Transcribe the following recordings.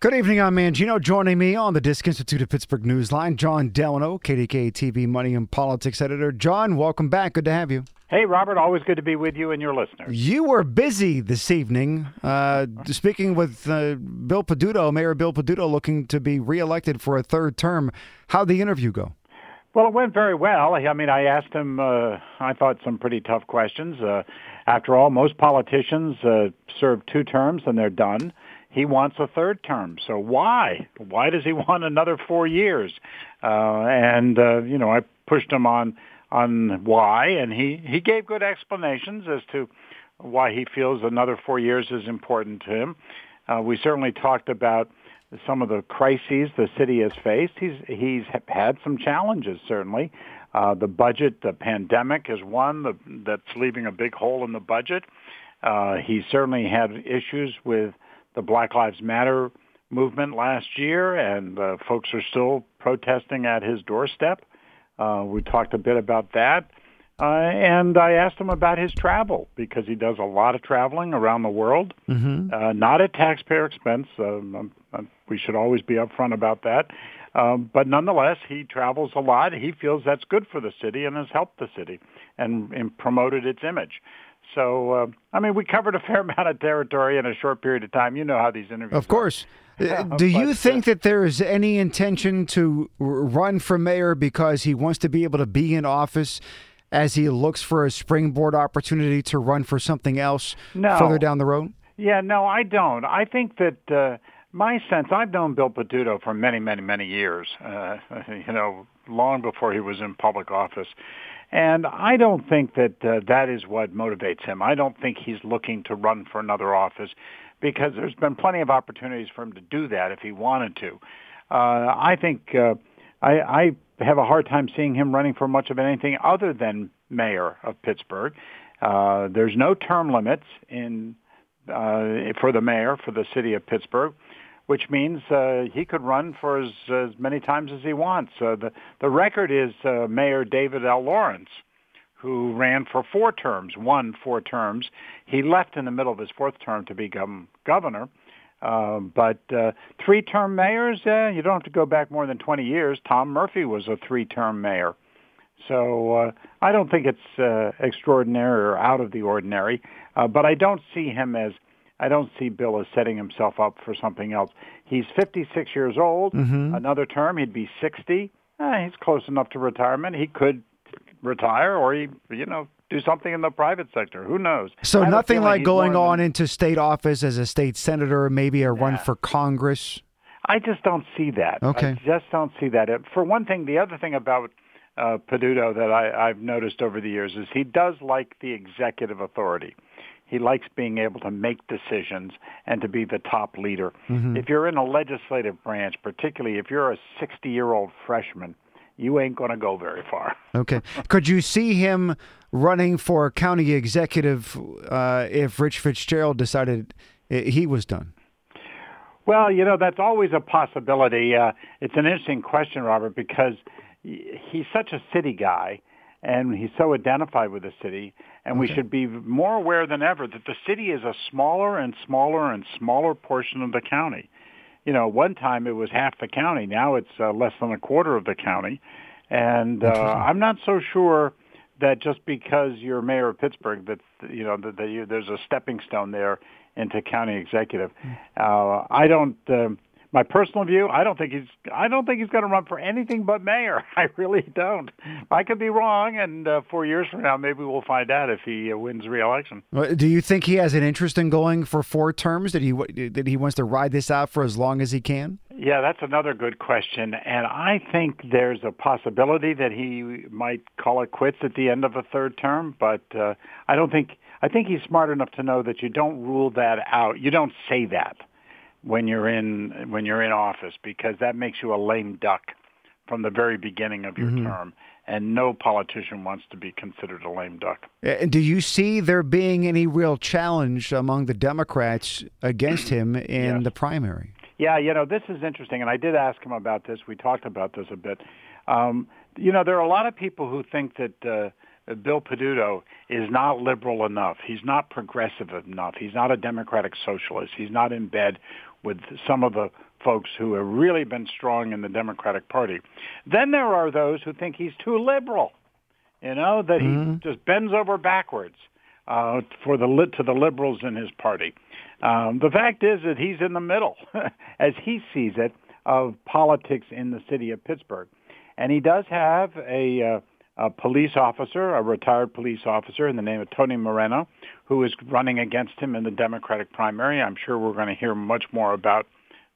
Good evening, I'm Mangino. Joining me on the Disc Institute of Pittsburgh Newsline, Jon Delano, KDKA TV Money and Politics Editor. Jon, welcome back. Good to have you. Hey, Robert, always good to be with you and your listeners. You were busy this evening uh, speaking with uh, Bill Peduto, Mayor Bill Peduto, looking to be reelected for a third term. How'd the interview go? Well, it went very well. I mean, I asked him, uh, I thought, some pretty tough questions. Uh, after all, most politicians uh, serve two terms and they're done. He wants a third term. So why? Why does he want another four years? Uh, and, uh, you know, I pushed him on on why, and he, he gave good explanations as to why he feels another four years is important to him. Uh, we certainly talked about some of the crises the city has faced. He's he's had some challenges certainly. Uh, the budget, the pandemic is one the, that's leaving a big hole in the budget. Uh, he certainly had issues with the Black Lives Matter movement last year, and uh, folks are still protesting at his doorstep. Uh, we talked a bit about that. Uh, and I asked him about his travel because he does a lot of traveling around the world, mm-hmm. uh, not at taxpayer expense. Um, um, um, we should always be upfront about that. Um, but nonetheless, he travels a lot. He feels that's good for the city and has helped the city and, and promoted its image. So, uh, I mean, we covered a fair amount of territory in a short period of time. You know how these interviews. Of course. Do you think uh, that there is any intention to run for mayor because he wants to be able to be in office as he looks for a springboard opportunity to run for something else no. further down the road? Yeah, no, I don't. I think that uh, my sense, I've known Bill Peduto for many, many, many years, uh, you know, long before he was in public office. And I don't think that uh, that is what motivates him. I don't think he's looking to run for another office because there's been plenty of opportunities for him to do that if he wanted to. Uh, I think uh, I, I have a hard time seeing him running for much of anything other than mayor of Pittsburgh. Uh, there's no term limits in uh, for the mayor for the city of Pittsburgh, which means uh, he could run for as, as many times as he wants. Uh, the the record is uh, Mayor David L. Lawrence, who ran for four terms, won four terms. He left in the middle of his fourth term to become governor. Uh, but uh, three-term mayors, uh, you don't have to go back more than 20 years. Tom Murphy was a three-term mayor. So uh, I don't think it's uh, extraordinary or out of the ordinary, uh, but I don't see him as I don't see Bill as setting himself up for something else. He's 56 years old. Mm-hmm. Another term, he'd be 60. Eh, he's close enough to retirement. He could retire, or he, you know, do something in the private sector. Who knows? So nothing like going on into state office as a state senator, maybe a yeah. run for Congress. I just don't see that. Okay. I just don't see that. For one thing, the other thing about uh, Peduto that I, I've noticed over the years is he does like the executive authority. He likes being able to make decisions and to be the top leader. Mm-hmm. If you're in a legislative branch, particularly if you're a 60-year-old freshman, you ain't going to go very far. Okay. Could you see him running for county executive uh, if Rich Fitzgerald decided he was done? Well, you know, that's always a possibility. Uh, it's an interesting question, Robert, because he's such a city guy and he's so identified with the city and okay. we should be more aware than ever that the city is a smaller and smaller and smaller portion of the county you know, one time it was half the county. Now it's uh, less than a quarter of the county. And uh, I'm not so sure that just because you're mayor of Pittsburgh, that you know that, that you, there's a stepping stone there into county executive. Hmm. Uh, I don't. Um, my personal view, I don't think he's I don't think he's going to run for anything but mayor. I really don't. I could be wrong, and uh, four years from now, maybe we'll find out if he uh, wins re-election. Do you think he has an interest in going for four terms? That he that he wants to ride this out for as long as he can? Yeah, that's another good question, and I think there's a possibility that he might call it quits at the end of a third term. But uh, I don't think I think he's smart enough to know that you don't rule that out. You don't say that when you're in when you're in office because that makes you a lame duck from the very beginning of your mm-hmm. term and no politician wants to be considered a lame duck. And do you see there being any real challenge among the Democrats against him in yes. the primary? Yeah, you know, this is interesting, and I did ask him about this. We talked about this a bit. Um, you know, there are a lot of people who think that uh, Bill Peduto is not liberal enough. He's not progressive enough. He's not a democratic socialist. He's not in bed with some of the folks who have really been strong in the Democratic Party. Then there are those who think he's too liberal, you know, that mm-hmm. he just bends over backwards uh, for the to the liberals in his party. Um, the fact is that he's in the middle, as he sees it, of politics in the city of Pittsburgh, and he does have a. Uh, a police officer, a retired police officer in the name of Tony Moreno, who is running against him in the Democratic primary. I'm sure we're going to hear much more about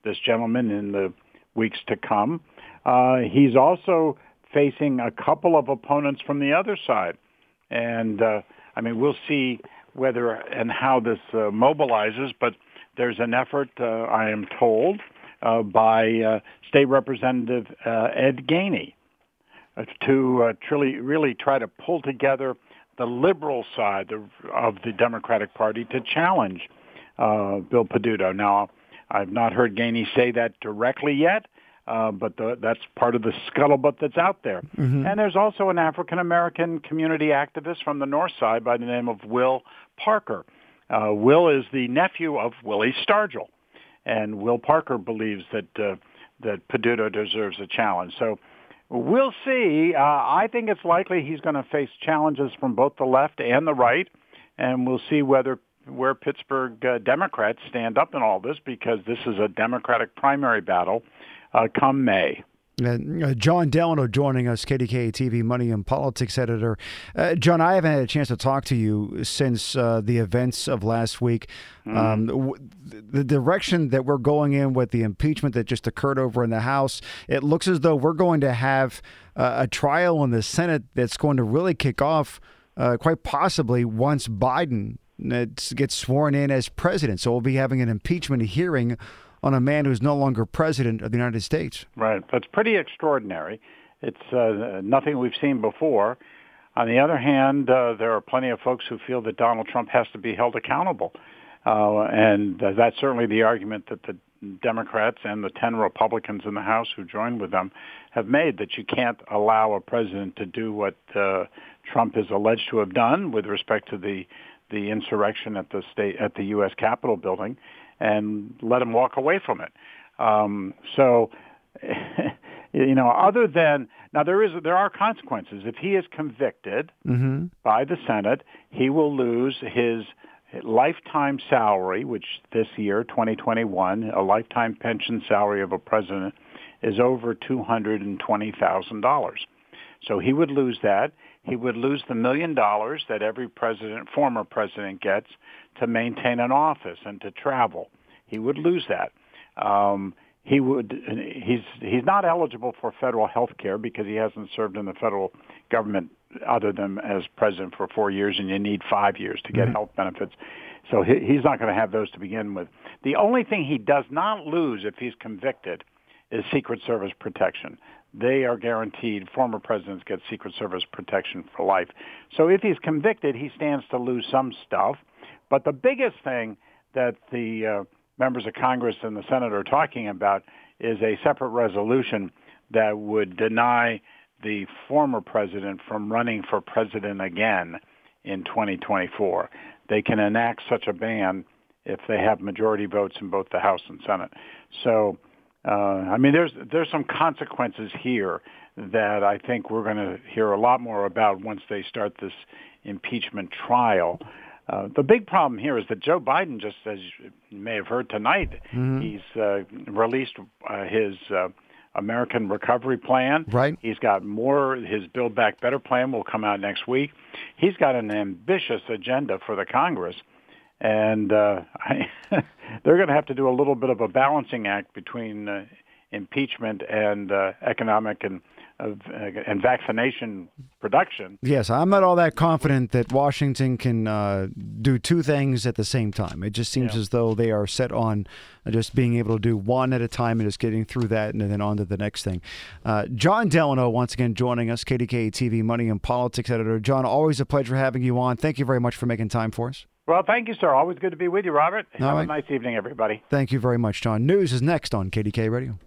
this gentleman in the weeks to come. Uh, he's also facing a couple of opponents from the other side. And, uh, I mean, we'll see whether and how this uh, mobilizes, but there's an effort, uh, I am told, uh, by uh, State Representative Ed Gainey to uh, truly, really try to pull together the liberal side of, of the Democratic Party to challenge uh, Bill Peduto. Now, I've not heard Gainey say that directly yet, uh, but the, that's part of the scuttlebutt that's out there. Mm-hmm. And there's also an African American community activist from the North Side by the name of Will Parker. Uh, Will is the nephew of Willie Stargell, and Will Parker believes that uh, that Peduto deserves a challenge. So We'll see. Uh, I think it's likely he's going to face challenges from both the left and the right, and we'll see whether where Pittsburgh uh, Democrats stand up in all this because this is a Democratic primary battle uh, come May. Uh, Jon Delano joining us, KDKA TV Money and Politics editor. Uh, Jon, I haven't had a chance to talk to you since uh, the events of last week. Mm-hmm. Um, w- the direction that we're going in with the impeachment that just occurred over in the House, it looks as though we're going to have uh, a trial in the Senate that's going to really kick off uh, quite possibly once Biden uh, gets sworn in as president. So we'll be having an impeachment hearing on a man who's no longer president of the United States. Right. That's pretty extraordinary. It's uh, nothing we've seen before. On the other hand, uh, there are plenty of folks who feel that Donald Trump has to be held accountable. Uh, and uh, that's certainly the argument that the Democrats and the 10 Republicans in the House who joined with them have made that you can't allow a president to do what uh, Trump is alleged to have done with respect to the the insurrection at the state at the U.S. Capitol building and let him walk away from it. Um, so, you know, other than now, there is there are consequences. If he is convicted mm-hmm. by the Senate, he will lose his lifetime salary, which this year, 2021, a lifetime pension salary of a president is over $220,000. So he would lose that. He would lose the million dollars that every president, former president gets to maintain an office and to travel. He would lose that. Um, he would. He's he's not eligible for federal health care because he hasn't served in the federal government other than as president for four years, and you need five years to get mm-hmm. health benefits. So he, he's not going to have those to begin with. The only thing he does not lose if he's convicted is Secret Service protection. They are guaranteed. Former presidents get Secret Service protection for life. So if he's convicted, he stands to lose some stuff. But the biggest thing that the uh, members of Congress and the Senate are talking about is a separate resolution that would deny the former president from running for president again in 2024. They can enact such a ban if they have majority votes in both the House and Senate. So Uh, I mean, there's there's some consequences here that I think we're going to hear a lot more about once they start this impeachment trial. Uh, the big problem here is that Joe Biden, just as you may have heard tonight, mm-hmm. he's uh, released uh, his uh, American Recovery Plan. Right. He's got more. His Build Back Better plan will come out next week. He's got an ambitious agenda for the Congress, and uh, I, they're going to have to do a little bit of a balancing act between uh, impeachment and uh, economic and uh, and vaccination production. Yes, I'm not all that confident that Washington can uh, do two things at the same time. It just seems yeah. as though they are set on just being able to do one at a time and just getting through that and then on to the next thing. Uh, Jon Delano, once again, joining us, KDKA TV Money and Politics editor. Jon, always a pleasure having you on. Thank you very much for making time for us. Well, thank you, sir. Always good to be with you, Robert. Have right. a nice evening, everybody. Thank you very much, Jon. News is next on KDK Radio.